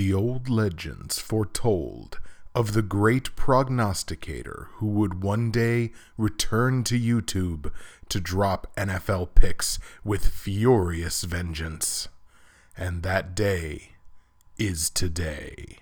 The old legends foretold of the great prognosticator who would one day return to YouTube to drop NFL picks with furious vengeance. And that day is today.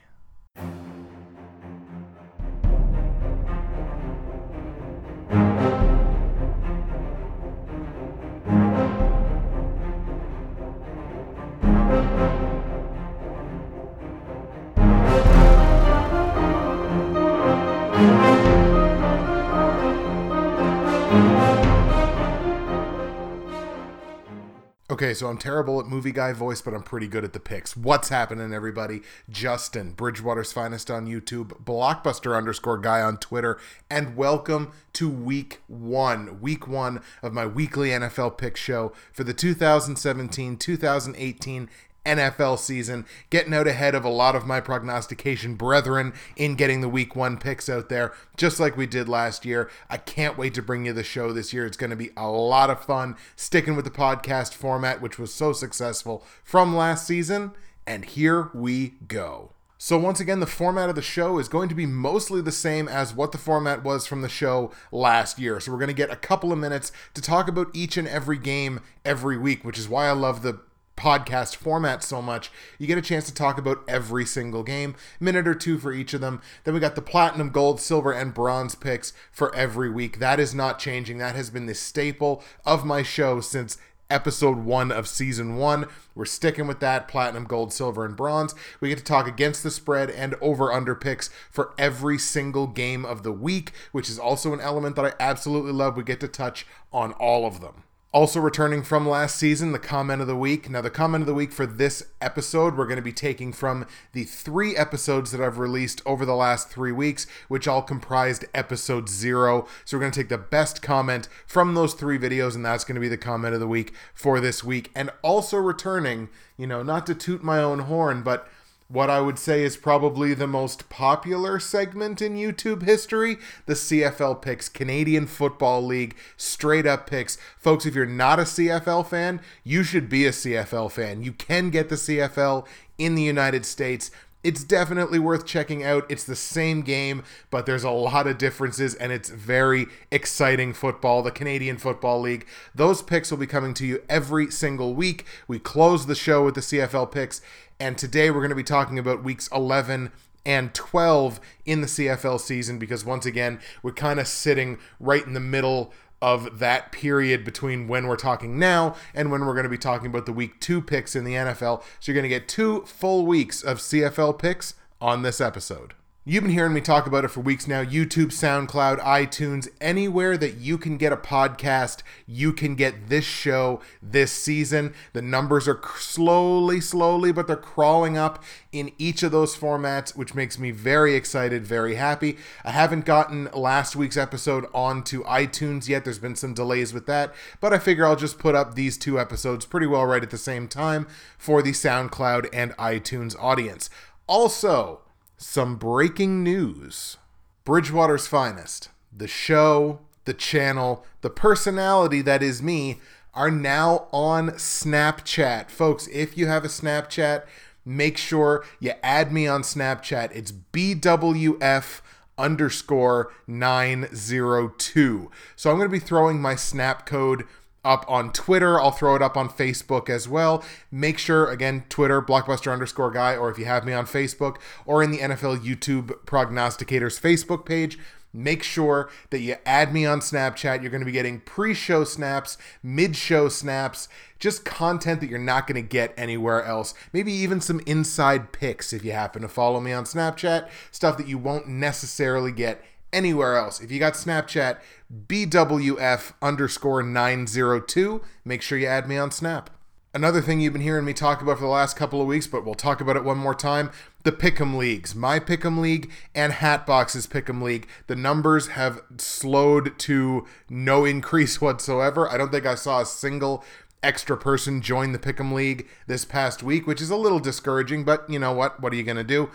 Okay, so I'm terrible at movie guy voice, but I'm pretty good at the picks. What's happening, everybody? Justin, Bridgewater's finest on YouTube, blockbuster underscore guy on Twitter, and welcome to week one, week one of my weekly NFL pick show for the 2017 2018 NFL season, getting out ahead of a lot of my prognostication brethren in getting the week one picks out there, just like we did last year. I can't wait to bring you the show this year. It's going to be a lot of fun sticking with the podcast format, which was so successful from last season. And here we go. So, once again, the format of the show is going to be mostly the same as what the format was from the show last year. So, we're going to get a couple of minutes to talk about each and every game every week, which is why I love the podcast format so much, you get a chance to talk about every single game, minute or two for each of them. Then we got the platinum, gold, silver, and bronze picks for every week. That is not changing. That has been the staple of my show since episode one of season one. We're sticking with that platinum, gold, silver, and bronze. We get to talk against the spread and over under picks for every single game of the week, which is also an element that I absolutely love. We get to touch on all of them. Also returning from last season, the comment of the week. Now, the comment of the week for this episode, we're going to be taking from the three episodes that I've released over the last three weeks, which all comprised episode zero. So, we're going to take the best comment from those three videos, and that's going to be the comment of the week for this week. And also returning, you know, not to toot my own horn, but what I would say is probably the most popular segment in YouTube history the CFL picks, Canadian Football League, straight up picks. Folks, if you're not a CFL fan, you should be a CFL fan. You can get the CFL in the United States. It's definitely worth checking out. It's the same game, but there's a lot of differences, and it's very exciting football. The Canadian Football League. Those picks will be coming to you every single week. We close the show with the CFL picks, and today we're going to be talking about weeks 11 and 12 in the CFL season because once again, we're kind of sitting right in the middle of that period between when we're talking now and when we're going to be talking about the week 2 picks in the NFL. So you're going to get two full weeks of CFL picks on this episode. You've been hearing me talk about it for weeks now. YouTube, SoundCloud, iTunes, anywhere that you can get a podcast, you can get this show this season. The numbers are slowly, slowly, but they're crawling up in each of those formats, which makes me very excited, very happy. I haven't gotten last week's episode onto iTunes yet. There's been some delays with that, but I figure I'll just put up these two episodes pretty well right at the same time for the SoundCloud and iTunes audience. Also, some breaking news. Bridgewater's Finest, the show, the channel, the personality that is me, are now on Snapchat. Folks, if you have a Snapchat, make sure you add me on Snapchat. It's BWF underscore 902. So I'm going to be throwing my snap code up on Twitter. I'll throw it up on Facebook as well. Make sure, again, Twitter, blockbuster underscore guy, or if you have me on Facebook or in the NFL YouTube prognosticators Facebook page, make sure that you add me on Snapchat. You're going to be getting pre show snaps, mid show snaps, just content that you're not going to get anywhere else. Maybe even some inside picks if you happen to follow me on Snapchat, stuff that you won't necessarily get anywhere else. If you got Snapchat, BWF underscore 902, make sure you add me on Snap. Another thing you've been hearing me talk about for the last couple of weeks, but we'll talk about it one more time the Pick'em Leagues. My Pick'em League and Hatbox's Pick'em League. The numbers have slowed to no increase whatsoever. I don't think I saw a single extra person join the Pick'em League this past week, which is a little discouraging, but you know what? What are you going to do?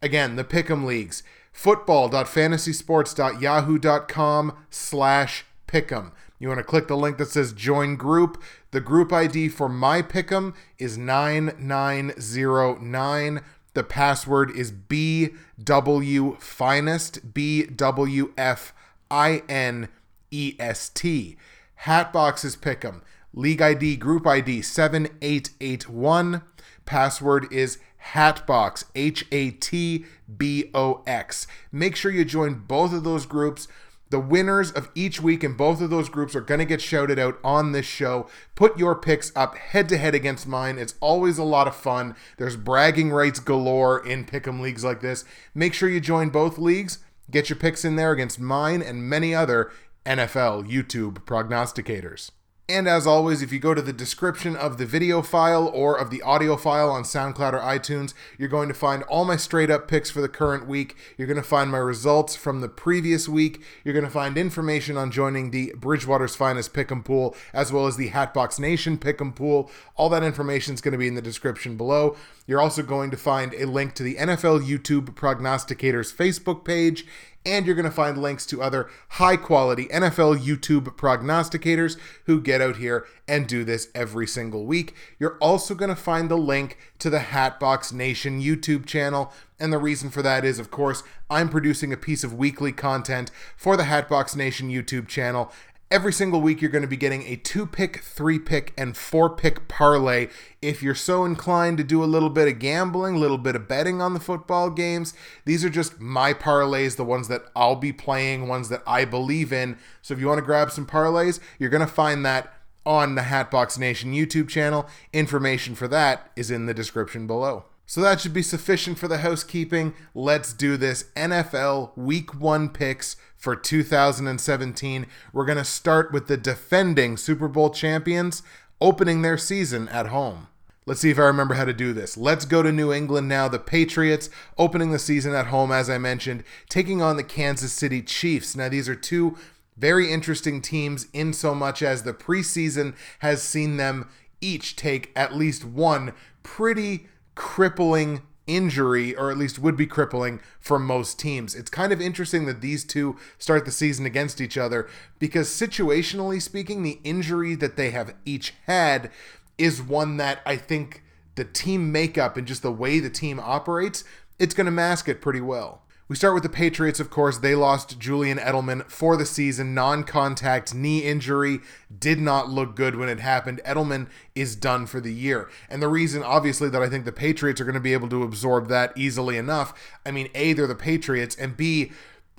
Again, the Pick'em Leagues football.fantasysports.yahoo.com slash pick'em. You want to click the link that says join group. The group ID for my pick'em is 9909 The password is BW Finest, B W F I N E S T. Hatboxes Pick'em. League ID, Group ID 7881. Password is Hatbox, H A T B O X. Make sure you join both of those groups. The winners of each week in both of those groups are going to get shouted out on this show. Put your picks up head to head against mine. It's always a lot of fun. There's bragging rights galore in pick'em leagues like this. Make sure you join both leagues. Get your picks in there against mine and many other NFL YouTube prognosticators. And as always, if you go to the description of the video file or of the audio file on SoundCloud or iTunes, you're going to find all my straight up picks for the current week. You're going to find my results from the previous week. You're going to find information on joining the Bridgewater's Finest Pick'em Pool, as well as the Hatbox Nation Pick'em Pool. All that information is going to be in the description below. You're also going to find a link to the NFL YouTube Prognosticators Facebook page and you're going to find links to other high quality NFL YouTube prognosticators who get out here and do this every single week. You're also going to find the link to the Hatbox Nation YouTube channel. And the reason for that is, of course, I'm producing a piece of weekly content for the Hatbox Nation YouTube channel, Every single week, you're going to be getting a two pick, three pick, and four pick parlay. If you're so inclined to do a little bit of gambling, a little bit of betting on the football games, these are just my parlays, the ones that I'll be playing, ones that I believe in. So if you want to grab some parlays, you're going to find that on the Hatbox Nation YouTube channel. Information for that is in the description below. So that should be sufficient for the housekeeping. Let's do this. NFL Week 1 picks for 2017. We're going to start with the defending Super Bowl champions opening their season at home. Let's see if I remember how to do this. Let's go to New England now. The Patriots opening the season at home, as I mentioned, taking on the Kansas City Chiefs. Now, these are two very interesting teams in so much as the preseason has seen them each take at least one pretty crippling injury, or at least would be crippling for most teams. It's kind of interesting that these two start the season against each other because, situationally speaking, the injury that they have each had is one that I think the team makeup and just the way the team operates, it's going to mask it pretty well. We start with the Patriots, of course. They lost Julian Edelman for the season. Non contact knee injury did not look good when it happened. Edelman is done for the year. And the reason, obviously, that I think the Patriots are going to be able to absorb that easily enough I mean, A, they're the Patriots, and B,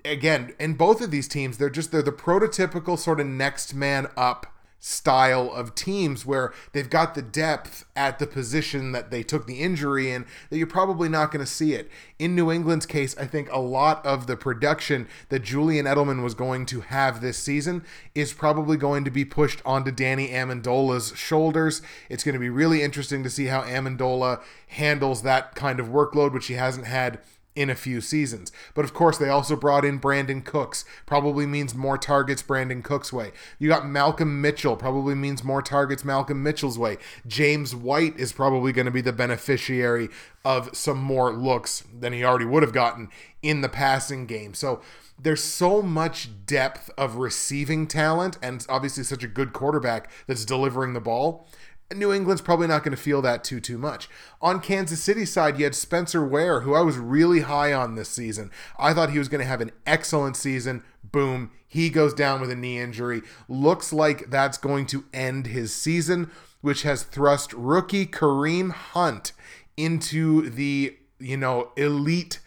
again, in both of these teams, they're just, they're the prototypical sort of next man up style of teams where they've got the depth at the position that they took the injury in that you're probably not going to see it. In New England's case, I think a lot of the production that Julian Edelman was going to have this season is probably going to be pushed onto Danny Amendola's shoulders. It's going to be really interesting to see how Amendola handles that kind of workload, which he hasn't had in a few seasons. But of course, they also brought in Brandin Cooks, probably means more targets Brandin Cooks' way. You got Malcolm Mitchell, probably means more targets Malcolm Mitchell's way. James White is probably going to be the beneficiary of some more looks than he already would have gotten in the passing game. So there's so much depth of receiving talent and obviously such a good quarterback that's delivering the ball New England's probably not going to feel that too too much. On Kansas City side, you had Spencer Ware, who I was really high on this season. I thought he was going to have an excellent season. Boom, he goes down with a knee injury. Looks like that's going to end his season, which has thrust rookie Kareem Hunt into the, you know, elite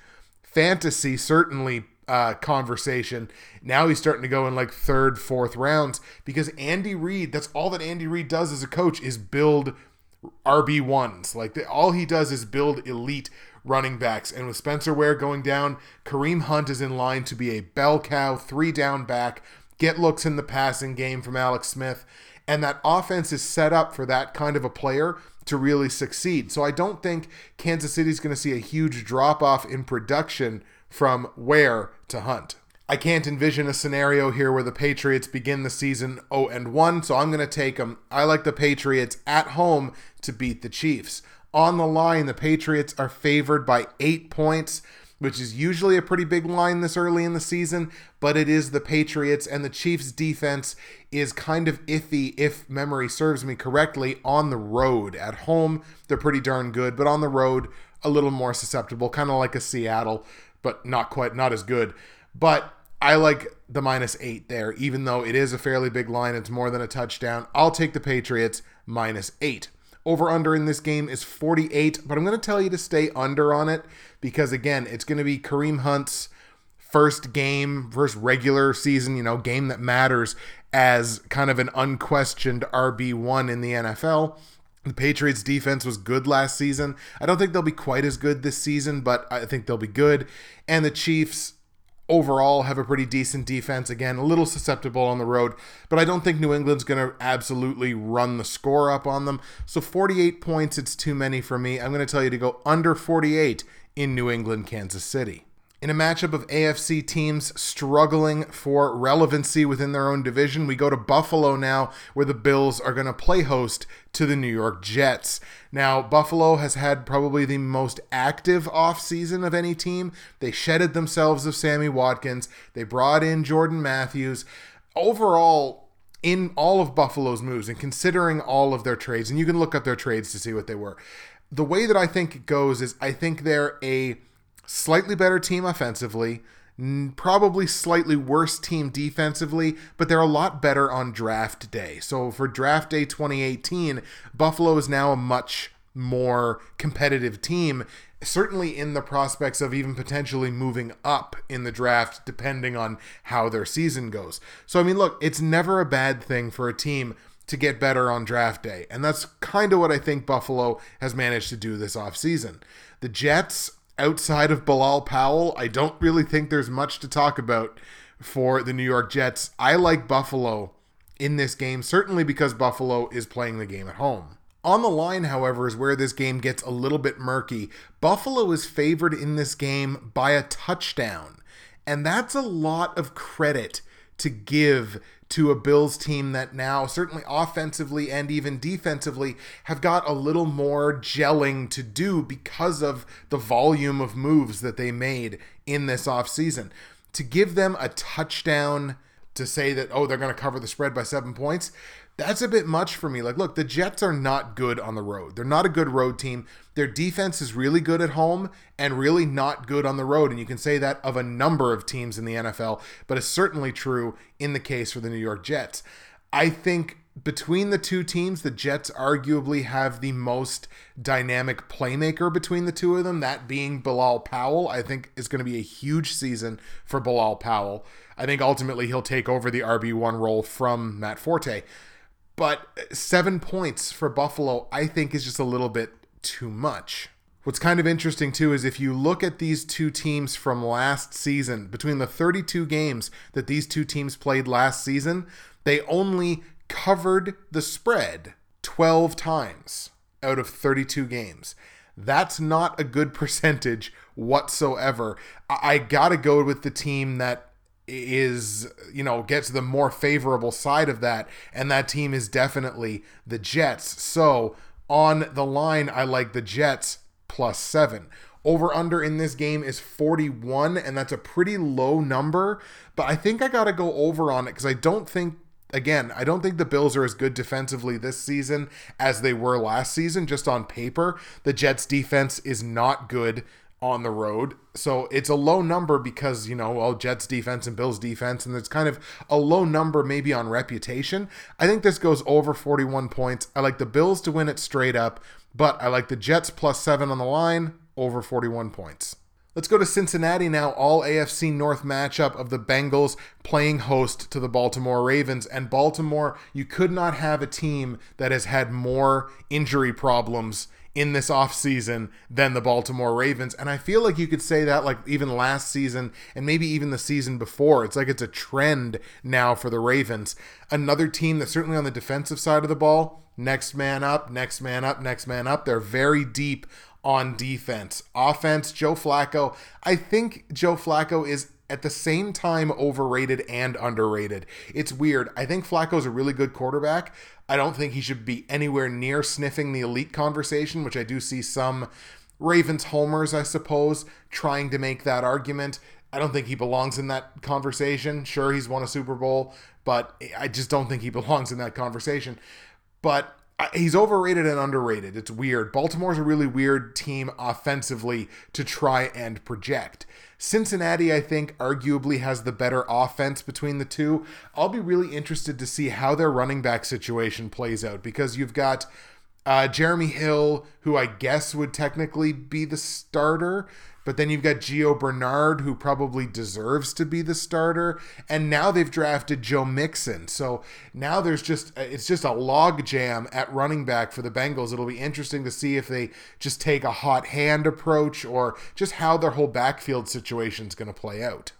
fantasy certainly uh, conversation. Now he's starting to go in like third, fourth rounds because Andy Reid, that's all that Andy Reid does as a coach is build RB1s. Like the, all he does is build elite running backs. And with Spencer Ware going down, Kareem Hunt is in line to be a bell cow, three down back, get looks in the passing game from Alex Smith. And that offense is set up for that kind of a player to really succeed. So I don't think Kansas City is going to see a huge drop off in production from Ware to Hunt. I can't envision a scenario here where the Patriots begin the season 0 and 1, so I'm going to take them. I like the Patriots at home to beat the Chiefs. On the line, the Patriots are favored by 8 points, which is usually a pretty big line this early in the season, but it is the Patriots and the Chiefs defense is kind of iffy if memory serves me correctly on the road. At home, they're pretty darn good, but on the road, a little more susceptible, kind of like a Seattle, but not quite, not as good. But I like the minus eight there, even though it is a fairly big line. It's more than a touchdown. I'll take the Patriots minus eight. Over under in this game is 48, but I'm going to tell you to stay under on it because, again, it's going to be Kareem Hunt's first game, first regular season, you know, game that matters as kind of an unquestioned RB1 in the NFL. The Patriots defense was good last season. I don't think they'll be quite as good this season, but I think they'll be good. And the Chiefs overall have a pretty decent defense. Again, a little susceptible on the road, but I don't think New England's going to absolutely run the score up on them. So 48 points, it's too many for me. I'm going to tell you to go under 48 in New England, Kansas City in a matchup of AFC teams struggling for relevancy within their own division, we go to Buffalo now, where the Bills are going to play host to the New York Jets. Now, Buffalo has had probably the most active offseason of any team. They shedded themselves of Sammy Watkins, they brought in Jordan Matthews. Overall, in all of Buffalo's moves and considering all of their trades, and you can look up their trades to see what they were. The way that I think it goes is I think they're a slightly better team offensively, probably slightly worse team defensively, but they're a lot better on draft day. So for draft day 2018, Buffalo is now a much more competitive team, certainly in the prospects of even potentially moving up in the draft, depending on how their season goes. So, I mean, look, it's never a bad thing for a team to get better on draft day. And that's kind of what I think Buffalo has managed to do this offseason. The Jets outside of Bilal Powell, I don't really think there's much to talk about for the New York Jets. I like Buffalo in this game, certainly because Buffalo is playing the game at home. On the line, however, is where this game gets a little bit murky. Buffalo is favored in this game by a touchdown, and that's a lot of credit to give to a Bills team that now, certainly offensively and even defensively, have got a little more gelling to do because of the volume of moves that they made in this offseason. To give them a touchdown to say that, oh, they're going to cover the spread by seven points, that's a bit much for me. Like, look, the Jets are not good on the road. They're not a good road team. Their defense is really good at home and really not good on the road. And you can say that of a number of teams in the NFL, but it's certainly true in the case for the New York Jets. I think between the two teams, the Jets arguably have the most dynamic playmaker between the two of them, that being Bilal Powell. I think is going to be a huge season for Bilal Powell. I think ultimately he'll take over the RB1 role from Matt Forte. But uh, seven points for Buffalo, I think, is just a little bit too much. What's kind of interesting too is if you look at these two teams from last season, between the 32 games that these two teams played last season, they only covered the spread 12 times out of 32 games. That's not a good percentage whatsoever. I, gotta go with the team that is you know gets the more favorable side of that and that team is definitely the Jets. So on the line I like the Jets plus 7. Over under in this game is 41 and that's a pretty low number, but I think I got to go over on it cuz I don't think again, I don't think the Bills are as good defensively this season as they were last season just on paper. The Jets defense is not good on the road. So it's a low number because, you know, well, Jets defense and Bills defense, and it's kind of a low number maybe on reputation. I think this goes over 41 points. I like the Bills to win it straight up, but I like the Jets plus seven on the line over 41 points. Let's go to Cincinnati now. All AFC North matchup of the Bengals playing host to the Baltimore Ravens. And Baltimore, you could not have a team that has had more injury problems in this offseason than the Baltimore Ravens. And I feel like you could say that like even last season and maybe even the season before. It's like it's a trend now for the Ravens. Another team that's certainly on the defensive side of the ball, next man up, next man up, next man up. They're very deep on defense. Offense, Joe Flacco. I think Joe Flacco is at the same time overrated and underrated. It's weird. I think Flacco's a really good quarterback. I don't think he should be anywhere near sniffing the elite conversation, which I do see some Ravens homers, I suppose, trying to make that argument. I don't think he belongs in that conversation. Sure, he's won a Super Bowl, but I just don't think he belongs in that conversation. But he's overrated and underrated. It's weird. Baltimore's a really weird team offensively to try and project. Cincinnati, I think, arguably has the better offense between the two. I'll be really interested to see how their running back situation plays out because you've got uh, Jeremy Hill, who I guess would technically be the starter. But then you've got Gio Bernard, who probably deserves to be the starter. And now they've drafted Joe Mixon. So now there's just, it's just a logjam at running back for the Bengals. It'll be interesting to see if they just take a hot hand approach or just how their whole backfield situation is going to play out.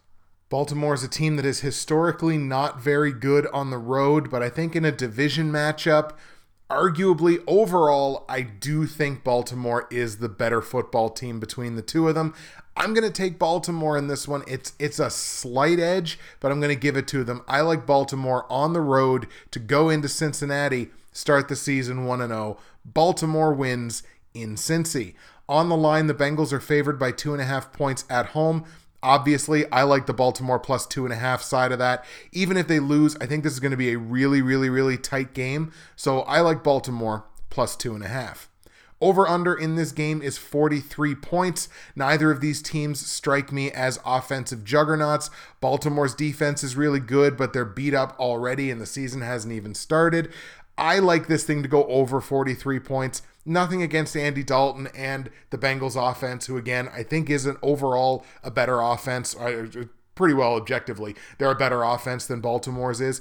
Baltimore is a team that is historically not very good on the road, but I think in a division matchup, arguably overall i do think baltimore is the better football team between the two of them. I'm going to take baltimore in this one. It's it's a slight edge but i'm going to give it to them. I like baltimore on the road to go into cincinnati start the season 1-0 baltimore wins in cincy. On the line the bengals are favored by two and a half points at home Obviously, I like the Baltimore plus two and a half side of that. Even if they lose, I think this is going to be a really, really, really tight game. So I like Baltimore plus two and a half. Over under in this game is 43 points. Neither of these teams strike me as offensive juggernauts. Baltimore's defense is really good, but they're beat up already and the season hasn't even started. I like this thing to go over 43 points. Nothing against Andy Dalton and the Bengals offense, who again I think is an overall a better offense, uh, pretty well objectively. They're a better offense than Baltimore's is.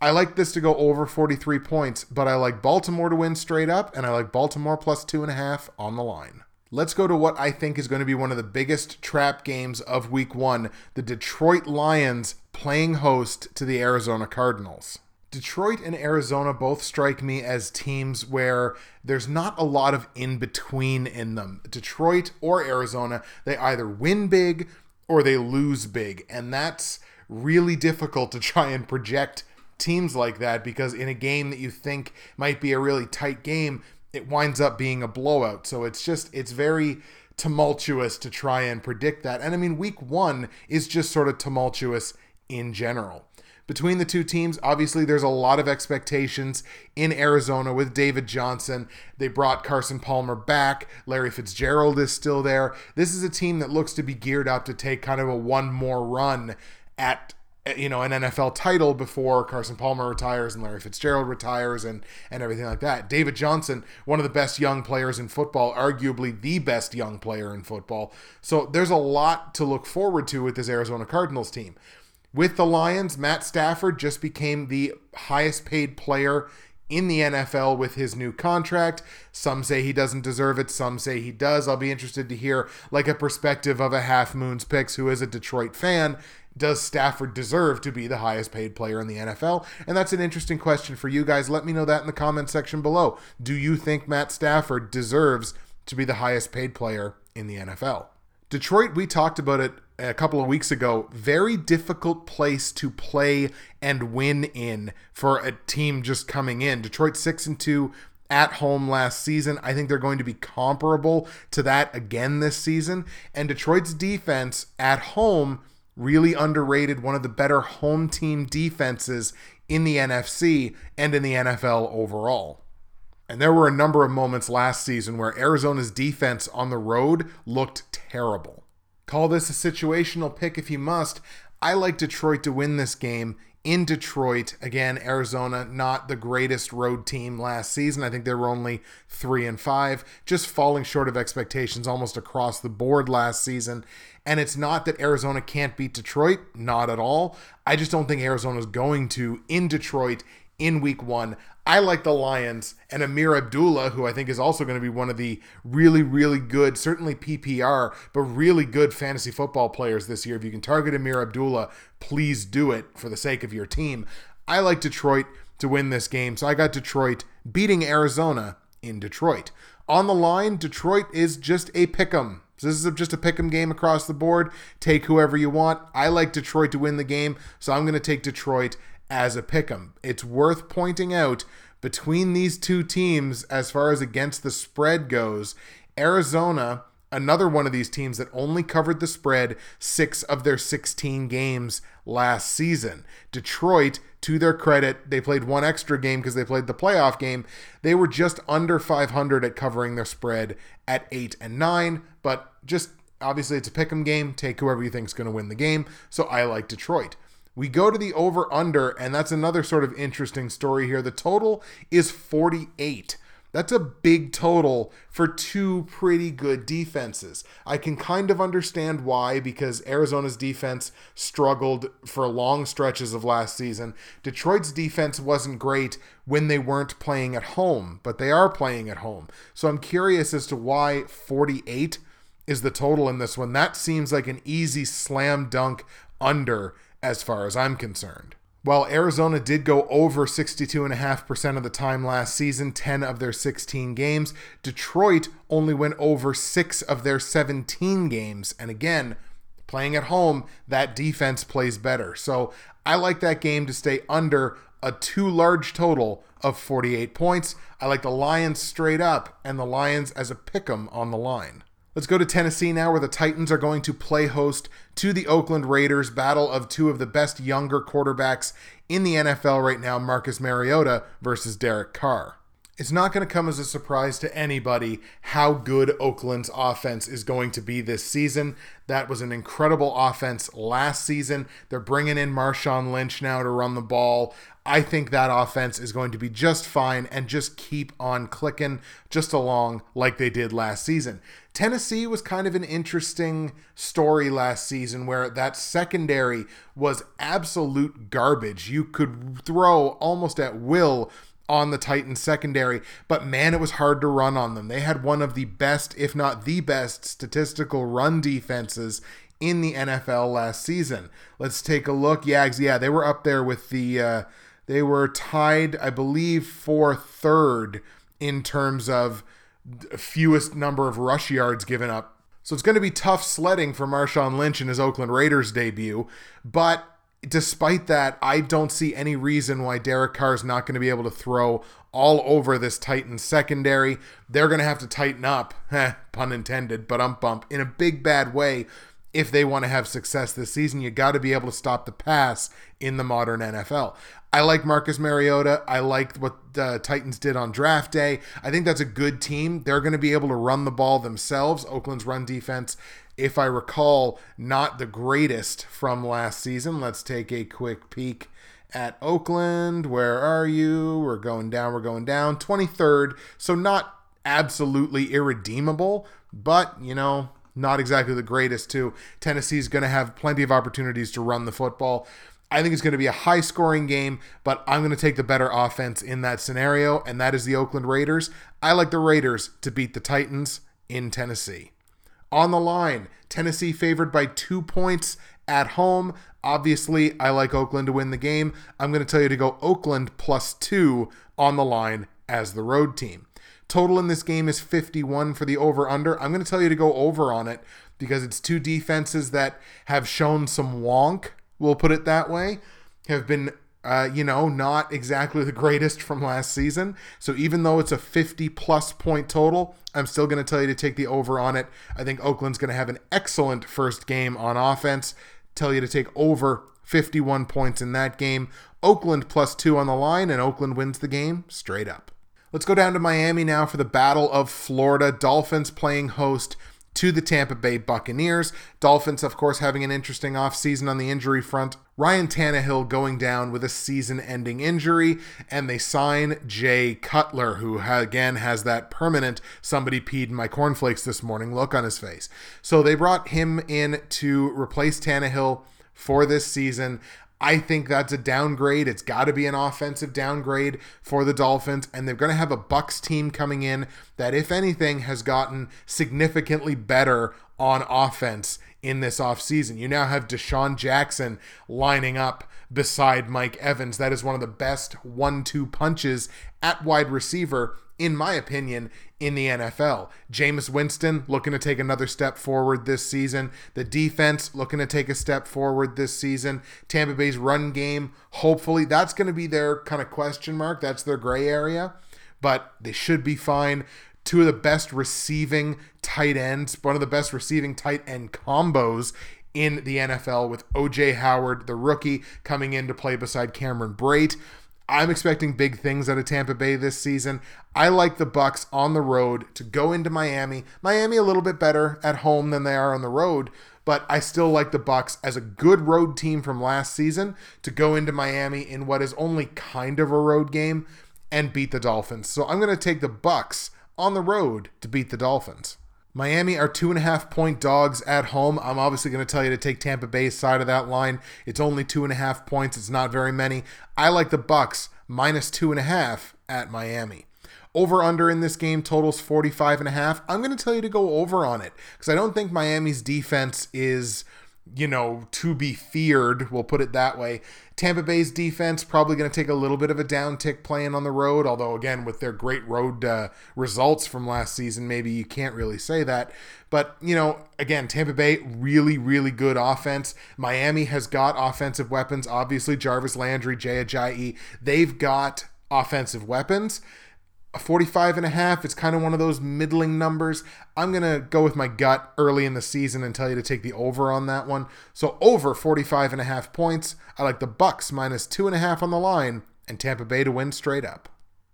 I like this to go over 43 points, but I like Baltimore to win straight up, and I like Baltimore plus two and a half on the line. Let's go to what I think is going to be one of the biggest trap games of week one the Detroit Lions playing host to the Arizona Cardinals. Detroit and Arizona both strike me as teams where there's not a lot of in between in them. Detroit or Arizona, they either win big or they lose big. And that's really difficult to try and project teams like that because in a game that you think might be a really tight game, it winds up being a blowout. So it's just, it's very tumultuous to try and predict that. And I mean, week one is just sort of tumultuous in general between the two teams, obviously there's a lot of expectations in Arizona with David Johnson. They brought Carson Palmer back. Larry Fitzgerald is still there. This is a team that looks to be geared up to take kind of a one more run at you know an NFL title before Carson Palmer retires and Larry Fitzgerald retires and and everything like that. David Johnson, one of the best young players in football, arguably the best young player in football. So there's a lot to look forward to with this Arizona Cardinals team. With the Lions, Matt Stafford just became the highest paid player in the NFL with his new contract. Some say he doesn't deserve it, some say he does. I'll be interested to hear like a perspective of a Half Moons Picks who is a Detroit fan. Does Stafford deserve to be the highest paid player in the NFL? And that's an interesting question for you guys. Let me know that in the comment section below. Do you think Matt Stafford deserves to be the highest paid player in the NFL? Detroit, we talked about it a couple of weeks ago, very difficult place to play and win in for a team just coming in. Detroit 6 and 2 at home last season. I think they're going to be comparable to that again this season. And Detroit's defense at home really underrated, one of the better home team defenses in the NFC and in the NFL overall. And there were a number of moments last season where Arizona's defense on the road looked terrible. Call this a situational pick if you must. I like Detroit to win this game in Detroit. Again, Arizona, not the greatest road team last season. I think they were only three and five, just falling short of expectations almost across the board last season. And it's not that Arizona can't beat Detroit, not at all. I just don't think Arizona's going to in Detroit in week one. I like the Lions and Ameer Abdullah, who I think is also going to be one of the really, really good, certainly PPR, but really good fantasy football players this year. If you can target Ameer Abdullah, please do it for the sake of your team. I like Detroit to win this game, so I got Detroit beating Arizona in Detroit. On the line, Detroit is just a pick 'em. So this is just a pick 'em game across the board. Take whoever you want. I like Detroit to win the game, so I'm going to take Detroit as a pick 'em. It's worth pointing out between these two teams, as far as against the spread goes, Arizona another one of these teams that only covered the spread six of their 16 games last season. Detroit, to their credit, they played one extra game because they played the playoff game. They were just under 500 at covering their spread at 8 and 9, but just obviously it's a pick 'em game. Take whoever you think is going to win the game. So I like Detroit. We go to the over under, and that's another sort of interesting story here. The total is 48. That's a big total for two pretty good defenses. I can kind of understand why, because Arizona's defense struggled for long stretches of last season. Detroit's defense wasn't great when they weren't playing at home, but they are playing at home. So I'm curious as to why 48 is the total in this one. That seems like an easy slam dunk under as far as I'm concerned. While Arizona did go over 62.5% of the time last season, 10 of their 16 games, Detroit only went over 6 of their 17 games. And again, playing at home, that defense plays better. So I like that game to stay under a too large total of 48 points. I like the Lions straight up and the Lions as a pick 'em on the line. Let's go to Tennessee now, where the Titans are going to play host to the Oakland Raiders. Battle of two of the best younger quarterbacks in the NFL right now Marcus Mariota versus Derek Carr. It's not going to come as a surprise to anybody how good Oakland's offense is going to be this season. That was an incredible offense last season. They're bringing in Marshawn Lynch now to run the ball. I think that offense is going to be just fine and just keep on clicking just along like they did last season. Tennessee was kind of an interesting story last season where that secondary was absolute garbage. You could throw almost at will on the Titans secondary, but man, it was hard to run on them. They had one of the best, if not the best, statistical run defenses in the NFL last season. Let's take a look. Yags, yeah, they were up there with the. Uh, they were tied, I believe, for third in terms of fewest number of rush yards given up. So it's going to be tough sledding for Marshawn Lynch in his Oakland Raiders debut. But despite that, I don't see any reason why Derek Carr is not going to be able to throw all over this Titans secondary. They're going to have to tighten up, pun intended, but um bump, in a big bad way if they want to have success this season. You got to be able to stop the pass in the modern NFL. I like Marcus Mariota. I like what the Titans did on draft day. I think that's a good team. They're going to be able to run the ball themselves. Oakland's run defense, if I recall, not the greatest from last season. Let's take a quick peek at Oakland. Where are you? We're going down. We're going down. 23rd. So not absolutely irredeemable, but, you know, not exactly the greatest, too. Tennessee's going to have plenty of opportunities to run the football. I think it's going to be a high scoring game, but I'm going to take the better offense in that scenario, and that is the Oakland Raiders. I like the Raiders to beat the Titans in Tennessee. On the line, Tennessee favored by two points at home. Obviously, I like Oakland to win the game. I'm going to tell you to go Oakland plus two on the line as the road team. Total in this game is 51 for the over under. I'm going to tell you to go over on it because it's two defenses that have shown some wonk we'll put it that way, have been uh, you know, not exactly the greatest from last season. So even though it's a 50 plus point total, I'm still going to tell you to take the over on it. I think Oakland's going to have an excellent first game on offense. Tell you to take over 51 points in that game. Oakland plus two on the line, and Oakland wins the game straight up. Let's go down to Miami now for the Battle of Florida. Dolphins playing host to the Tampa Bay Buccaneers. Dolphins, of course, having an interesting offseason on the injury front. Ryan Tannehill going down with a season ending injury, and they sign Jay Cutler, who again has that permanent somebody peed in my cornflakes this morning look on his face. So they brought him in to replace Tannehill for this season. I think that's a downgrade. It's got to be an offensive downgrade for the Dolphins, and they're going to have a Bucks team coming in that, if anything, has gotten significantly better on offense in this offseason. You now have DeSean Jackson lining up beside Mike Evans. That is one of the best one two punches at wide receiver in my opinion, in the NFL. Jameis Winston looking to take another step forward this season. The defense looking to take a step forward this season. Tampa Bay's run game, hopefully, that's going to be their kind of question mark. That's their gray area, but they should be fine. Two of the best receiving tight ends, one of the best receiving tight end combos in the NFL with OJ Howard, the rookie, coming in to play beside Cameron Brate. I'm expecting big things out of Tampa Bay this season. I like the Bucks on the road to go into Miami. Miami a little bit better at home than they are on the road, but I still like the Bucks as a good road team from last season to go into Miami in what is only kind of a road game and beat the Dolphins. So I'm going to take the Bucks on the road to beat the Dolphins. Miami are two and a half point dogs at home. I'm obviously going to tell you to take Tampa Bay's side of that line. It's only two and a half points. It's not very many. I like the Bucks minus two and a half at Miami. Over under in this game totals 45 and a half. I'm going to tell you to go over on it because I don't think Miami's defense is you know, to be feared. We'll put it that way. Tampa Bay's defense probably going to take a little bit of a downtick playing on the road, although, again, with their great road uh, results from last season, maybe you can't really say that. But, you know, again, Tampa Bay, really, really good offense. Miami has got offensive weapons. Obviously, Jarvis Landry, Jay Ajayi, they've got offensive weapons a 45 and a half. It's kind of one of those middling numbers. I'm going to go with my gut early in the season and tell you to take the over on that one. So over 45 and a half points. I like the Bucks minus two and a half on the line and Tampa Bay to win straight up.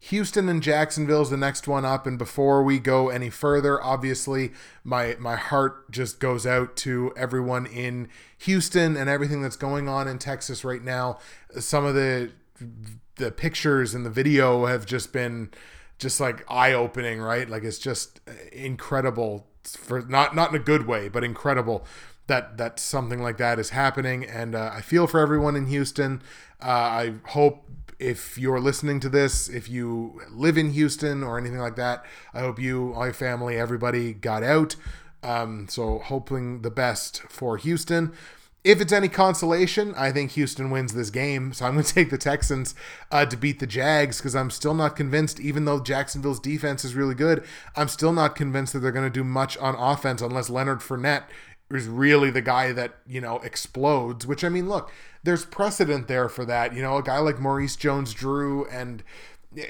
Houston and Jacksonville is the next one up. And before we go any further, obviously my my heart just goes out to everyone in Houston and everything that's going on in Texas right now. Some of the the pictures and the video have just been just like eye opening, right? Like it's just incredible for not not in a good way, but incredible that that something like that is happening. And uh, I feel for everyone in Houston. Uh, I hope if you're listening to this, if you live in Houston or anything like that, I hope you, all your family, everybody got out. Um, so hoping the best for Houston if it's any consolation, I think Houston wins this game. So I'm going to take the Texans uh, to beat the Jags because I'm still not convinced, even though Jacksonville's defense is really good, I'm still not convinced that they're going to do much on offense unless Leonard Fournette is really the guy that, you know, explodes. Which, I mean, look, there's precedent there for that. You know, a guy like Maurice Jones Drew and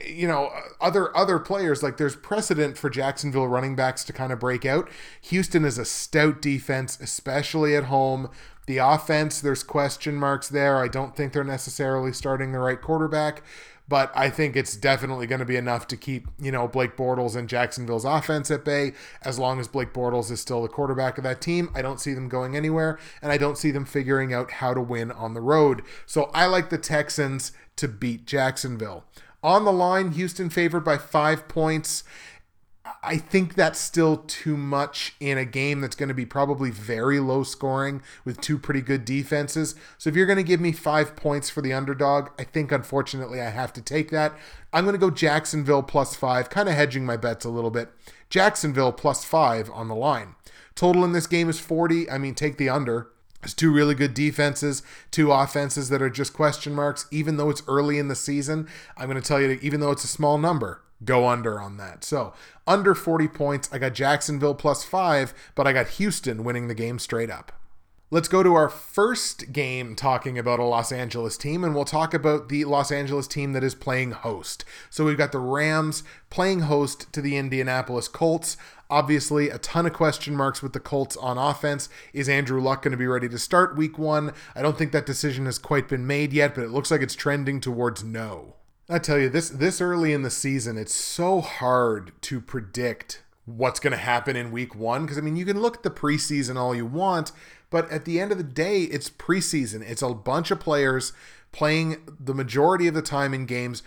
you know other other players like there's precedent for Jacksonville running backs to kind of break out. Houston is a stout defense especially at home. The offense, there's question marks there. I don't think they're necessarily starting the right quarterback, but I think it's definitely going to be enough to keep, you know, Blake Bortles and Jacksonville's offense at bay as long as Blake Bortles is still the quarterback of that team. I don't see them going anywhere, and I don't see them figuring out how to win on the road. So I like the Texans to beat Jacksonville. On the line, Houston favored by five points. I think that's still too much in a game that's going to be probably very low scoring with two pretty good defenses. So if you're going to give me five points for the underdog, I think unfortunately I have to take that. I'm going to go Jacksonville plus five, kind of hedging my bets a little bit. Jacksonville plus five on the line. Total in this game is 40. I mean, take the under. It's two really good defenses, two offenses that are just question marks, even though it's early in the season. I'm going to tell you, that even though it's a small number, go under on that. So under 40 points. I got Jacksonville plus five, but I got Houston winning the game straight up. Let's go to our first game talking about a Los Angeles team, and we'll talk about the Los Angeles team that is playing host. So we've got the Rams playing host to the Indianapolis Colts. Obviously, a ton of question marks with the Colts on offense. Is Andrew Luck going to be ready to start week one? I don't think that decision has quite been made yet, but it looks like it's trending towards no. I tell you this this early in the season, it's so hard to predict what's going to happen in week 1 because I mean, you can look at the preseason all you want, but at the end of the day, it's preseason. It's a bunch of players playing the majority of the time in games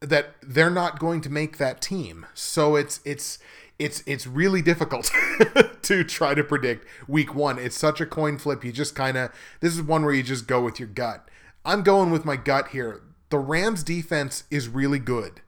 that they're not going to make that team. So it's it's it's it's really difficult to try to predict week 1. It's such a coin flip. You just kind of this is one where you just go with your gut. I'm going with my gut here the Rams defense is really good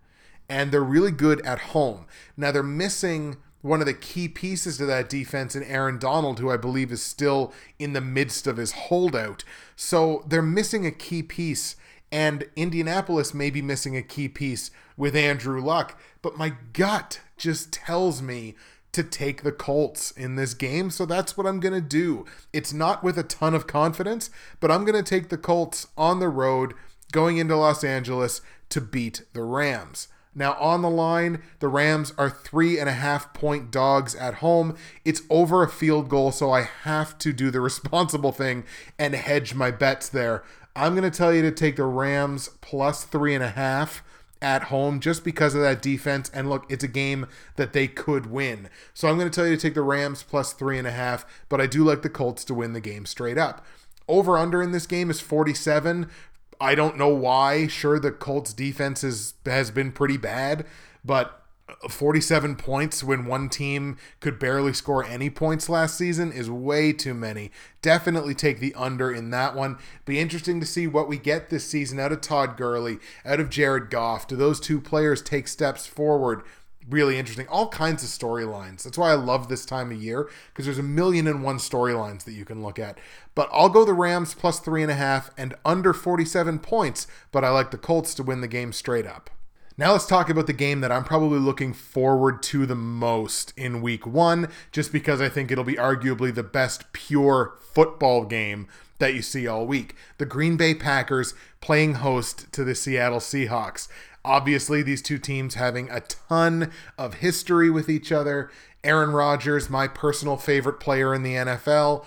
and they're really good at home. Now they're missing one of the key pieces to that defense in Aaron Donald, who I believe is still in the midst of his holdout. So they're missing a key piece, and Indianapolis may be missing a key piece with Andrew Luck. But my gut just tells me to take the Colts in this game. So that's what I'm going to do. It's not with a ton of confidence, but I'm going to take the Colts on the road going into Los Angeles to beat the Rams. Now, on the line, the Rams are three and a half point dogs at home. It's over a field goal, so I have to do the responsible thing and hedge my bets there. I'm going to tell you to take the Rams plus three and a half at home just because of that defense. And look, it's a game that they could win. So I'm going to tell you to take the Rams plus three and a half, but I do like the Colts to win the game straight up. Over under in this game is 47. I don't know why. Sure, the Colts defense is, has been pretty bad, but uh, 47 points when one team could barely score any points last season is way too many. Definitely take the under in that one. Be interesting to see what we get this season out of Todd Gurley, out of Jared Goff. Do those two players take steps forward? Really interesting. All kinds of storylines. That's why I love this time of year because there's a million and one storylines that you can look at. But I'll go the Rams plus three and a half and under 47 points, but I like the Colts to win the game straight up. Now let's talk about the game that I'm probably looking forward to the most in week one, just because I think it'll be arguably the best pure football game that you see all week. The Green Bay Packers playing host to the Seattle Seahawks. Obviously, these two teams having a ton of history with each other. Aaron Rodgers, my personal favorite player in the NFL,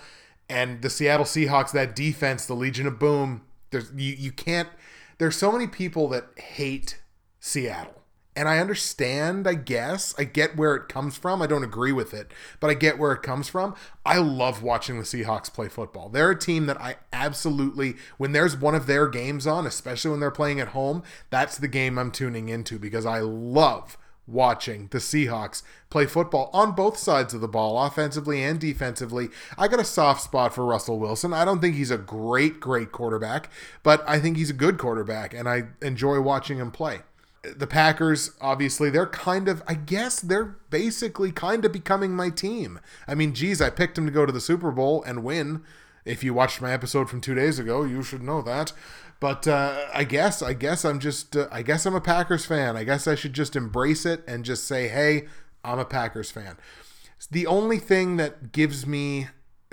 and the Seattle Seahawks, that defense, the Legion of Boom. There's you, you can't there's so many people that hate Seattle. And I understand, I guess. I get where it comes from. I don't agree with it, but I get where it comes from. I love watching the Seahawks play football. They're a team that I absolutely, when there's one of their games on, especially when they're playing at home, that's the game I'm tuning into because I love watching the Seahawks play football on both sides of the ball, offensively and defensively. I got a soft spot for Russell Wilson. I don't think he's a great, great quarterback, but I think he's a good quarterback, and I enjoy watching him play the Packers, obviously, they're kind of, I guess, they're basically kind of becoming my team. I mean, geez, I picked them to go to the Super Bowl and win. If you watched my episode from two days ago, you should know that. But uh, I guess, I guess I'm just, uh, I guess I'm a Packers fan. I guess I should just embrace it and just say, hey, I'm a Packers fan. The only thing that gives me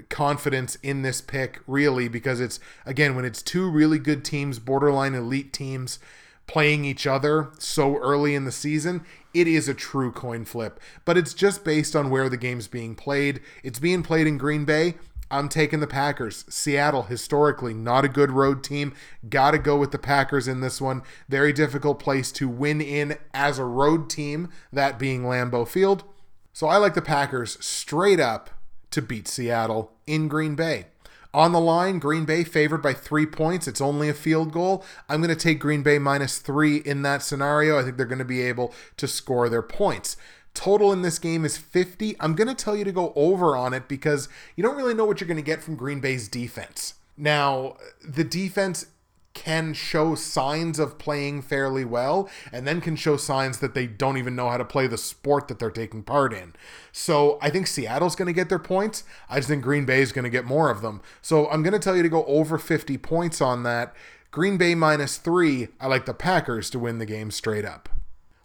confidence in this pick, really, because it's, again, when it's two really good teams, borderline elite teams, playing each other so early in the season, it is a true coin flip. But it's just based on where the game's being played. It's being played in Green Bay. I'm taking the Packers. Seattle, historically, not a good road team. Got to go with the Packers in this one. Very difficult place to win in as a road team, that being Lambeau Field. So I like the Packers straight up to beat Seattle in Green Bay. On the line, Green Bay favored by three points. It's only a field goal. I'm going to take Green Bay minus three in that scenario. I think they're going to be able to score their points. Total in this game is 50. I'm going to tell you to go over on it because you don't really know what you're going to get from Green Bay's defense. Now, the defense can show signs of playing fairly well and then can show signs that they don't even know how to play the sport that they're taking part in. So I think Seattle's going to get their points. I just think Green Bay is going to get more of them. So I'm going to tell you to go over 50 points on that. Green Bay minus three. I like the Packers to win the game straight up.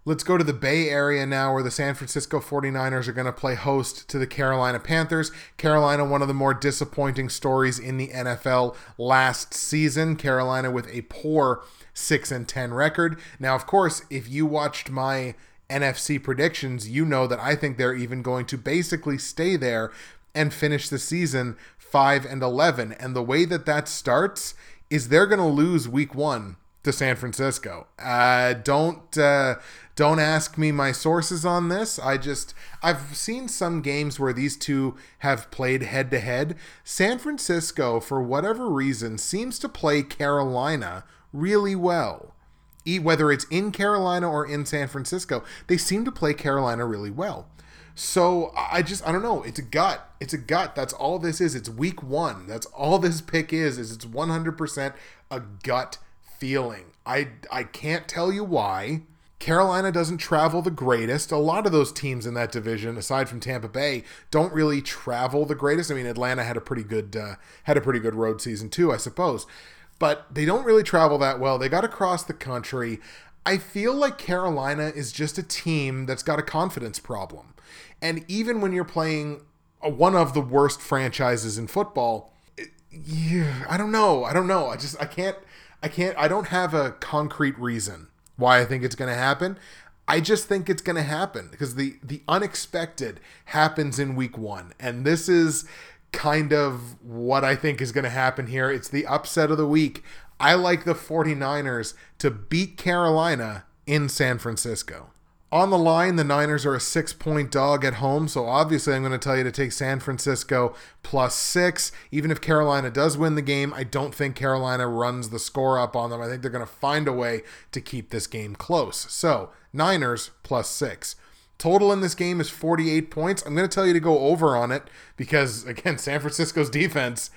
Let's go to the Bay Area now, where the San Francisco 49ers are going to play host to the Carolina Panthers. Carolina, one of the more disappointing stories in the NFL last season. Carolina with a poor 6 and 10 record. Now, of course, if you watched my NFC predictions, you know that I think they're even going to basically stay there and finish the season 5 and 11. And the way that that starts is they're going to lose week 1 to San Francisco. Uh, don't uh, don't ask me my sources on this. I just I've seen some games where these two have played head to head. San Francisco, for whatever reason, seems to play Carolina really well. Whether it's in Carolina or in San Francisco, they seem to play Carolina really well. So I just I don't know. It's a gut. It's a gut. That's all this is. It's week one. That's all this pick is. Is it's 100% a gut feeling. I I can't tell you why. Carolina doesn't travel the greatest. A lot of those teams in that division, aside from Tampa Bay, don't really travel the greatest. I mean, Atlanta had a pretty good uh, had a pretty good road season too, I suppose, but they don't really travel that well. They got across the country. I feel like Carolina is just a team that's got a confidence problem, and even when you're playing one of the worst franchises in football, yeah, I don't know. I don't know. I just I can't I can't I don't have a concrete reason why I think it's going to happen. I just think it's going to happen because the the unexpected happens in week 1 and this is kind of what I think is going to happen here. It's the upset of the week. I like the 49ers to beat Carolina in San Francisco. On the line, the Niners are a six point dog at home, so obviously I'm going to tell you to take San Francisco plus six. Even if Carolina does win the game, I don't think Carolina runs the score up on them. I think they're going to find a way to keep this game close. So, Niners plus six. Total in this game is 48 points. I'm going to tell you to go over on it because, again, San Francisco's defense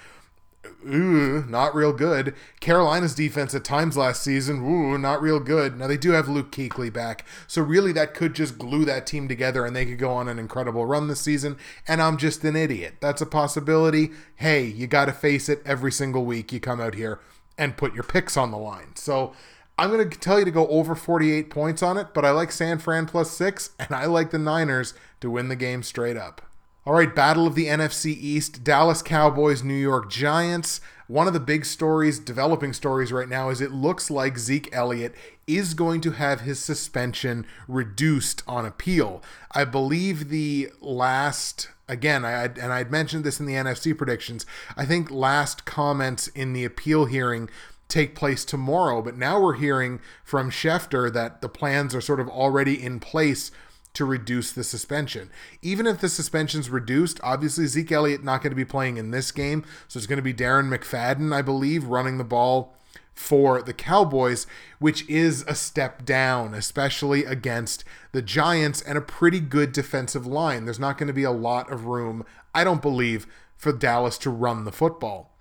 ooh, not real good. Carolina's defense at times last season, ooh, not real good. Now they do have Luke Kuechly back, so really that could just glue that team together and they could go on an incredible run this season. And I'm just an idiot. That's a possibility. Hey, you got to face it every single week. You come out here and put your picks on the line. So I'm going to tell you to go over 48 points on it, but I like San Fran plus six, and I like the Niners to win the game straight up. All right, Battle of the NFC East, Dallas Cowboys, New York Giants. One of the big stories, developing stories right now, is it looks like Zeke Elliott is going to have his suspension reduced on appeal. I believe the last again, I and I'd mentioned this in the NFC predictions. I think last comments in the appeal hearing take place tomorrow, but now we're hearing from Schefter that the plans are sort of already in place to reduce the suspension. Even if the suspension's reduced, obviously Zeke Elliott not going to be playing in this game, so it's going to be Darren McFadden, I believe, running the ball for the Cowboys, which is a step down, especially against the Giants and a pretty good defensive line. There's not going to be a lot of room, I don't believe, for Dallas to run the football.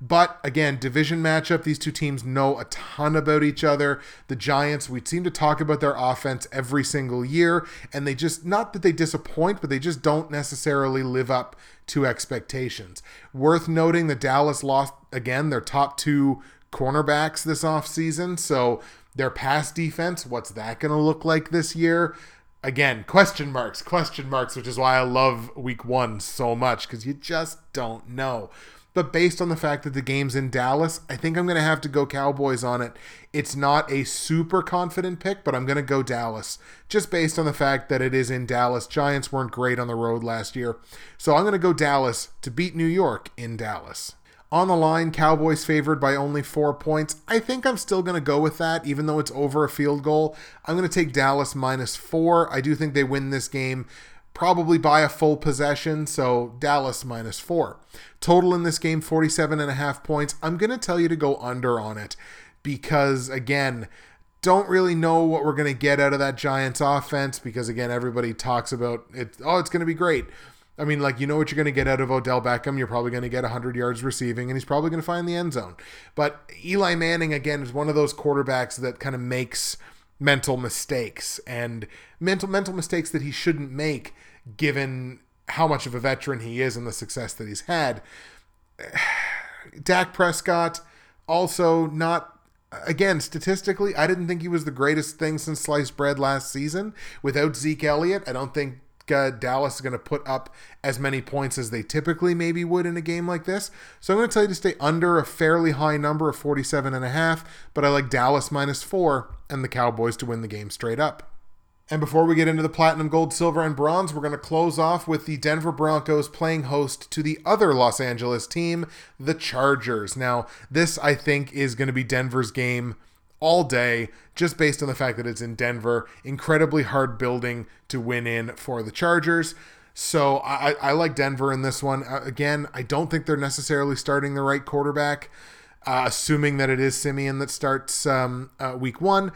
But again, division matchup, these two teams know a ton about each other. The Giants, we seem to talk about their offense every single year, and they just, not that they disappoint, but they just don't necessarily live up to expectations. Worth noting that Dallas lost, again, their top two cornerbacks this offseason. So their pass defense, what's that going to look like this year? Again, question marks, question marks, which is why I love week one so much because you just don't know. But based on the fact that the game's in Dallas, I think I'm going to have to go Cowboys on it. It's not a super confident pick, but I'm going to go Dallas just based on the fact that it is in Dallas. Giants weren't great on the road last year. So I'm going to go Dallas to beat New York in Dallas. On the line, Cowboys favored by only four points. I think I'm still going to go with that, even though it's over a field goal. I'm going to take Dallas minus four. I do think they win this game probably by a full possession, so Dallas minus four. Total in this game, 47 and a half points. I'm going to tell you to go under on it because, again, don't really know what we're going to get out of that Giants offense because, again, everybody talks about it. Oh, it's going to be great. I mean, like, you know what you're going to get out of Odell Beckham. You're probably going to get 100 yards receiving, and he's probably going to find the end zone. But Eli Manning, again, is one of those quarterbacks that kind of makes mental mistakes and mental mental mistakes that he shouldn't make given how much of a veteran he is and the success that he's had. Dak Prescott also not again statistically I didn't think he was the greatest thing since sliced bread last season. Without Zeke Elliott, I don't think Dallas is going to put up as many points as they typically maybe would in a game like this. So I'm going to tell you to stay under a fairly high number of 47 and a half, but I like Dallas minus 4 and the Cowboys to win the game straight up. And before we get into the platinum, gold, silver, and bronze, we're going to close off with the Denver Broncos playing host to the other Los Angeles team, the Chargers. Now, this, I think, is going to be Denver's game all day, just based on the fact that it's in Denver. Incredibly hard building to win in for the Chargers. So I, I like Denver in this one. Uh, again, I don't think they're necessarily starting the right quarterback, uh, assuming that it is Siemian that starts um, uh, week one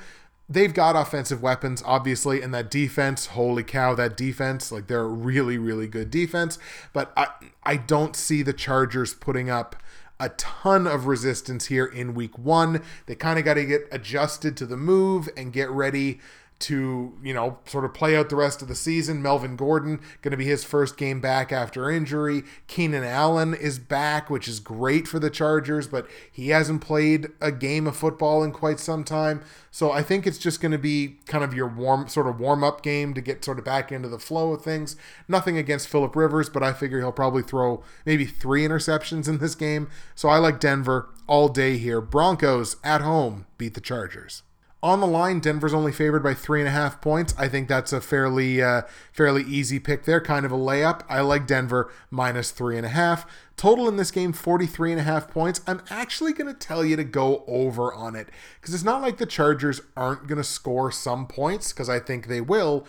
they've got offensive weapons, obviously, and that defense, holy cow, that defense, like they're a really, really good defense. But I, I don't see the Chargers putting up a ton of resistance here in week one. They kind of got to get adjusted to the move and get ready to, you know, sort of play out the rest of the season. Melvin Gordon going to be his first game back after injury. Keenan Allen is back, which is great for the Chargers, but he hasn't played a game of football in quite some time. So I think it's just going to be kind of your warm sort of warm up game to get sort of back into the flow of things. Nothing against Philip Rivers, but I figure he'll probably throw maybe 3 interceptions in this game. So I like Denver all day here. Broncos at home beat the Chargers. On the line, Denver's only favored by three and a half points. I think that's a fairly uh, fairly easy pick there, kind of a layup. I like Denver minus three and a half. Total in this game, 43 and a half points. I'm actually going to tell you to go over on it because it's not like the Chargers aren't going to score some points because I think they will.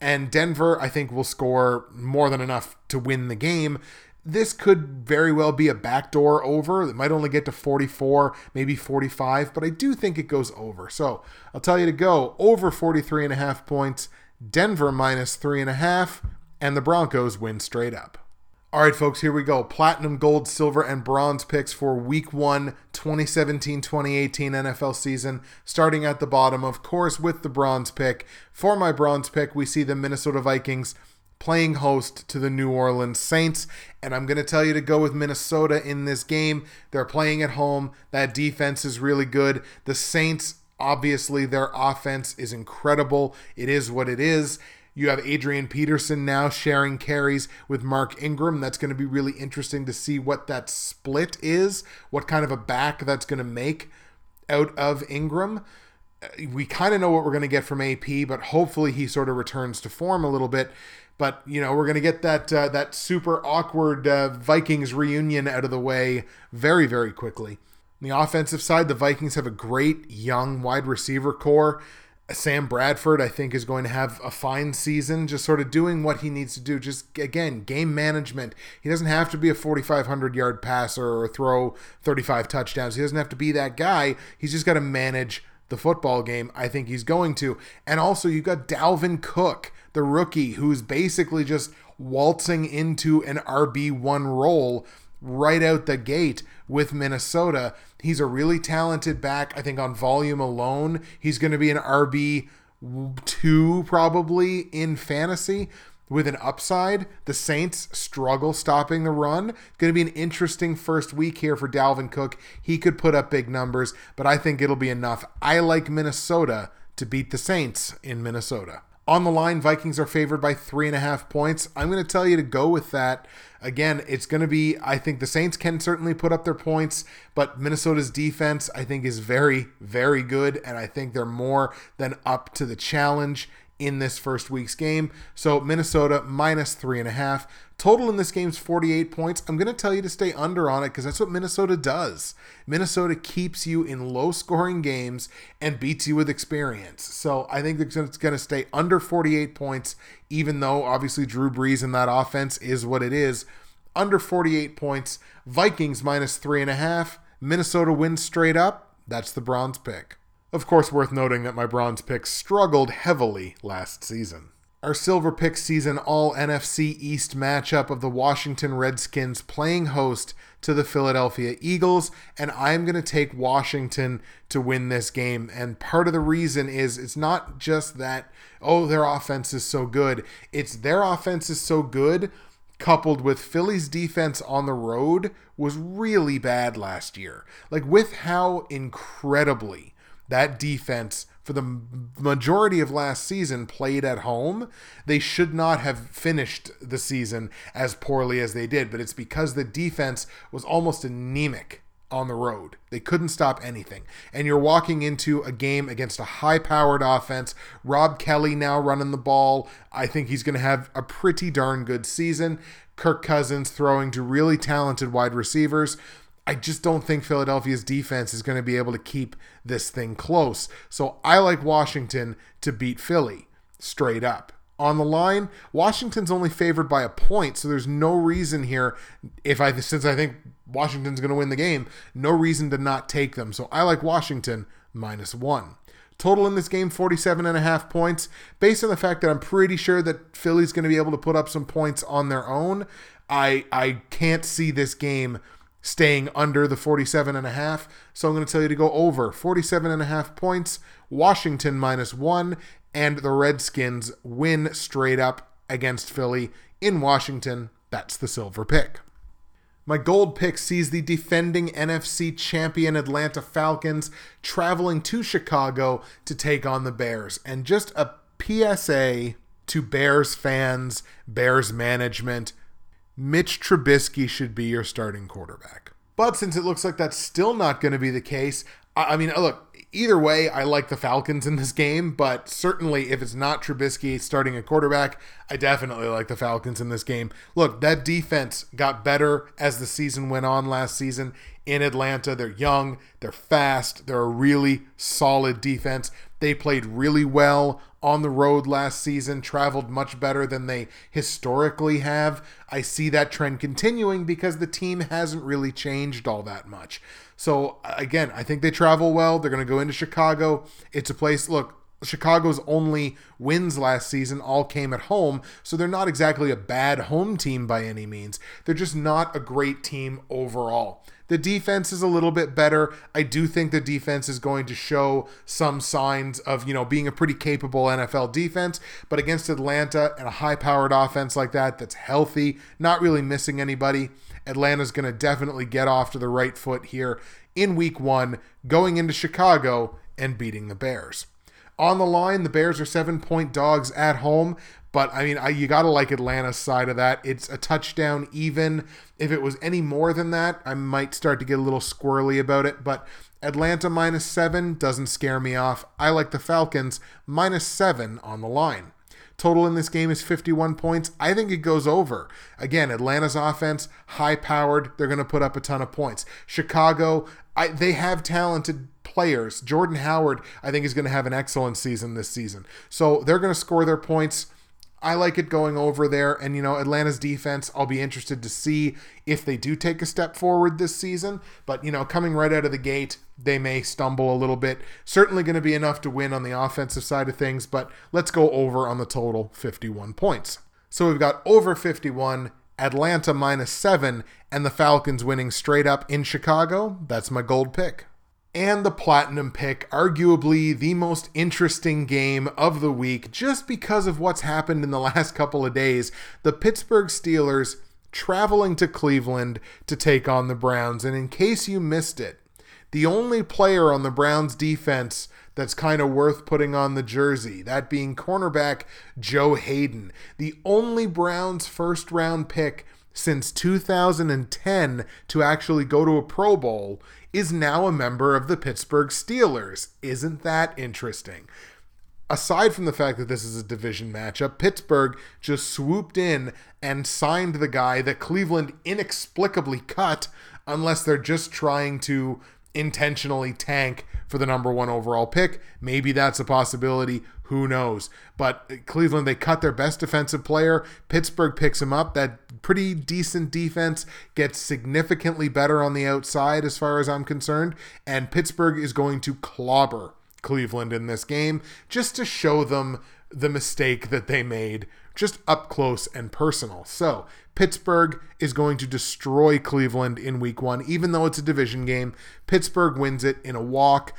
And Denver, I think, will score more than enough to win the game this could very well be a backdoor over. It might only get to 44, maybe 45, but I do think it goes over. So I'll tell you to go over 43 and a half points, Denver minus three and a half, and the Broncos win straight up. All right, folks, here we go. Platinum, gold, silver, and bronze picks for week one, 2017 2018 NFL season. Starting at the bottom, of course, with the bronze pick. For my bronze pick, we see the Minnesota Vikings playing host to the New Orleans Saints. And I'm going to tell you to go with Minnesota in this game. They're playing at home. That defense is really good. The Saints, obviously, their offense is incredible. It is what it is. You have Adrian Peterson now sharing carries with Mark Ingram. That's going to be really interesting to see what that split is, what kind of a back that's going to make out of Ingram we kind of know what we're going to get from AP, but hopefully he sort of returns to form a little bit. But you know, we're going to get that uh, that super awkward uh, Vikings reunion out of the way very very quickly. On the offensive side, the Vikings have a great young wide receiver corps. Sam Bradford, I think, is going to have a fine season, just sort of doing what he needs to do. Just again, game management. He doesn't have to be a 4,500 yard passer or throw 35 touchdowns. He doesn't have to be that guy. He's just got to manage the football game. I think he's going to. And also, you've got Dalvin Cook the rookie who's basically just waltzing into an RB1 role right out the gate with Minnesota. He's a really talented back. I think on volume alone, he's going to be an RB2 probably in fantasy with an upside. The Saints struggle stopping the run. It's going to be an interesting first week here for Dalvin Cook. He could put up big numbers, but I think it'll be enough. I like Minnesota to beat the Saints in Minnesota. On the line, Vikings are favored by three and a half points. I'm going to tell you to go with that. Again, it's going to be, I think the Saints can certainly put up their points, but Minnesota's defense, I think, is very, very good. And I think they're more than up to the challenge in this first week's game. So Minnesota minus three and a half. Total in this game is 48 points. I'm going to tell you to stay under on it because that's what Minnesota does. Minnesota keeps you in low scoring games and beats you with experience. So I think it's going to stay under 48 points, even though obviously Drew Brees in that offense is what it is. Under 48 points. Vikings minus three and a half. Minnesota wins straight up. That's the bronze pick. Of course, worth noting that my bronze picks struggled heavily last season. Our silver pick season all NFC East matchup of the Washington Redskins playing host to the Philadelphia Eagles, and I'm going to take Washington to win this game. And part of the reason is it's not just that, oh, their offense is so good, it's their offense is so good coupled with Philly's defense on the road was really bad last year. Like, with how incredibly that defense for the majority of last season played at home, they should not have finished the season as poorly as they did. But it's because the defense was almost anemic on the road. They couldn't stop anything. And you're walking into a game against a high powered offense. Rob Kelley now running the ball. I think he's going to have a pretty darn good season. Kirk Cousins throwing to really talented wide receivers. I just don't think Philadelphia's defense is going to be able to keep this thing close. So I like Washington to beat Philly straight up. On the line, Washington's only favored by a point, so there's no reason here if I since I think Washington's going to win the game, no reason to not take them. So I like Washington minus 1. Total in this game 47 and a half points based on the fact that I'm pretty sure that Philly's going to be able to put up some points on their own. I I can't see this game staying under the 47 and a half. So I'm going to tell you to go over 47 and a half points, Washington minus 1 and the Redskins win straight up against Philly in Washington. That's the silver pick. My gold pick sees the defending NFC champion Atlanta Falcons traveling to Chicago to take on the Bears. And just a PSA to Bears fans, Bears management Mitch Trubisky should be your starting quarterback. But since it looks like that's still not going to be the case, I mean, uh, look, Either way, I like the Falcons in this game, but certainly if it's not Trubisky starting a quarterback, I definitely like the Falcons in this game. Look, that defense got better as the season went on last season in Atlanta. They're young, they're fast, they're a really solid defense. They played really well on the road last season, traveled much better than they historically have. I see that trend continuing because the team hasn't really changed all that much. So again, I think they travel well. They're going to go into Chicago. It's a place. Look, Chicago's only wins last season all came at home, so they're not exactly a bad home team by any means. They're just not a great team overall. The defense is a little bit better. I do think the defense is going to show some signs of, you know, being a pretty capable NFL defense, but against Atlanta and a high-powered offense like that that's healthy, not really missing anybody, Atlanta's going to definitely get off to the right foot here in week 1 going into Chicago and beating the Bears. On the line, the Bears are 7-point dogs at home, but I mean, I, you got to like Atlanta's side of that. It's a touchdown even. If it was any more than that, I might start to get a little squirrely about it. But Atlanta minus seven doesn't scare me off. I like the Falcons minus seven on the line. Total in this game is 51 points. I think it goes over. Again, Atlanta's offense, high powered. They're going to put up a ton of points. Chicago, I, they have talented players. Jordan Howard, I think, is going to have an excellent season this season. So they're going to score their points. I like it going over there. And, you know, Atlanta's defense, I'll be interested to see if they do take a step forward this season. But, you know, coming right out of the gate, they may stumble a little bit. Certainly going to be enough to win on the offensive side of things. But let's go over on the total 51 points. So we've got over 51. Atlanta minus seven, and the Falcons winning straight up in Chicago. That's my gold pick and the Platinum pick, arguably the most interesting game of the week just because of what's happened in the last couple of days. The Pittsburgh Steelers traveling to Cleveland to take on the Browns. And in case you missed it, the only player on the Browns defense that's kind of worth putting on the jersey, that being cornerback Joe Haden, the only Browns first round pick since 2010 to actually go to a Pro Bowl is now a member of the Pittsburgh Steelers. Isn't that interesting? Aside from the fact that this is a division matchup, Pittsburgh just swooped in and signed the guy that Cleveland inexplicably cut, unless they're just trying to intentionally tank for the number one overall pick. Maybe that's a possibility. Who knows? But Cleveland, they cut their best defensive player. Pittsburgh picks him up. That pretty decent defense gets significantly better on the outside, as far as I'm concerned. And Pittsburgh is going to clobber Cleveland in this game just to show them the mistake that they made just up close and personal. So, Pittsburgh is going to destroy Cleveland in week one, even though it's a division game. Pittsburgh wins it in a walk.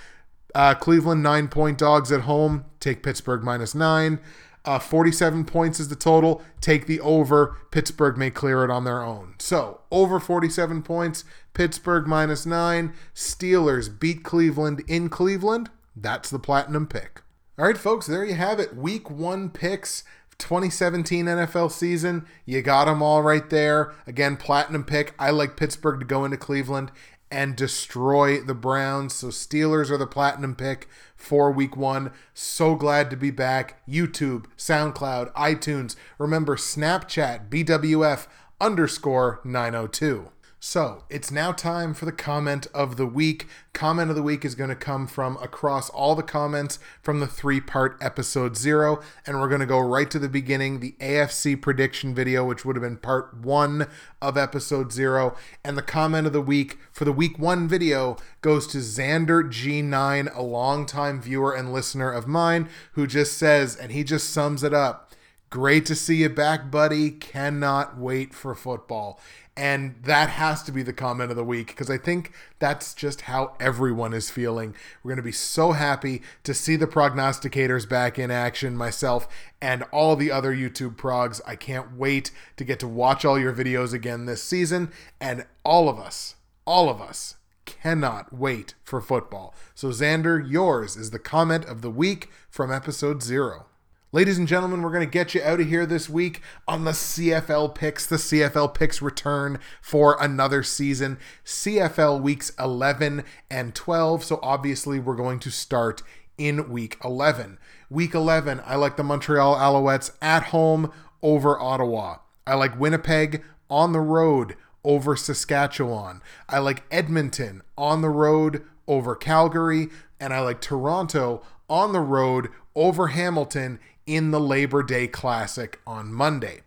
Uh, Cleveland, nine point dogs at home. Take Pittsburgh minus nine. Uh, 47 points is the total. Take the over. Pittsburgh may clear it on their own. So, over 47 points. Pittsburgh minus nine. Steelers beat Cleveland in Cleveland. That's the platinum pick. All right, folks, there you have it. Week one picks. 2017 NFL season. You got them all right there. Again, platinum pick. I like Pittsburgh to go into Cleveland and destroy the Browns. So Steelers are the platinum pick for week one. So glad to be back. YouTube, SoundCloud, iTunes. Remember Snapchat, BWF underscore 902. So it's now time for the comment of the week. Comment of the week is going to come from across all the comments from the three part episode zero. And we're going to go right to the beginning, the AFC prediction video, which would have been part one of episode zero. And the comment of the week for the week one video goes to Xander G9, a longtime viewer and listener of mine, who just says, and he just sums it up. Great to see you back, buddy. Cannot wait for football. And that has to be the comment of the week because I think that's just how everyone is feeling. We're going to be so happy to see the prognosticators back in action, myself and all the other YouTube progs. I can't wait to get to watch all your videos again this season. And all of us, all of us cannot wait for football. So, Xander, yours is the comment of the week from episode zero. Ladies and gentlemen, we're going to get you out of here this week on the CFL picks. The CFL picks return for another season, CFL weeks 11 and 12. So obviously, we're going to start in week 11. Week 11, I like the Montreal Alouettes at home over Ottawa. I like Winnipeg on the road over Saskatchewan. I like Edmonton on the road over Calgary. And I like Toronto on the road over Hamilton in the Labor Day Classic on Monday.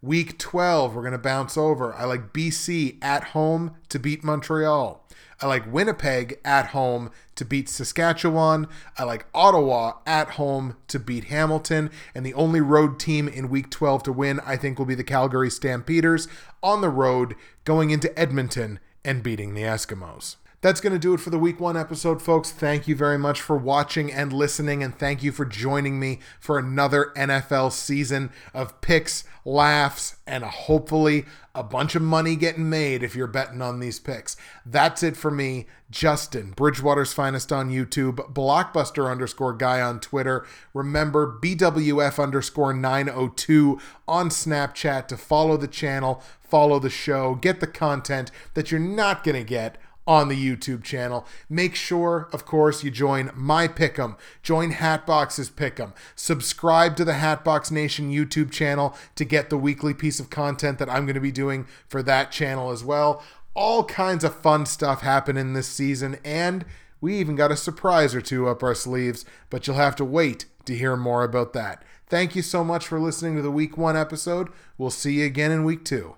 Week 12, we're going to bounce over. I like BC at home to beat Montreal. I like Winnipeg at home to beat Saskatchewan. I like Ottawa at home to beat Hamilton. And the only road team in week 12 to win, I think, will be the Calgary Stampeders on the road going into Edmonton and beating the Eskimos. That's going to do it for the week one episode, folks. Thank you very much for watching and listening, and thank you for joining me for another NFL season of picks, laughs, and hopefully a bunch of money getting made if you're betting on these picks. That's it for me, Justin, Bridgewater's Finest on YouTube, Blockbuster underscore guy on Twitter. Remember, BWF underscore 902 on Snapchat to follow the channel, follow the show, get the content that you're not going to get on the YouTube channel. Make sure, of course, you join my Pick'em, join Hatbox's Pick'em, subscribe to the Hatbox Nation YouTube channel to get the weekly piece of content that I'm going to be doing for that channel as well. All kinds of fun stuff happening this season, and we even got a surprise or two up our sleeves, but you'll have to wait to hear more about that. Thank you so much for listening to the week one episode. We'll see you again in week two.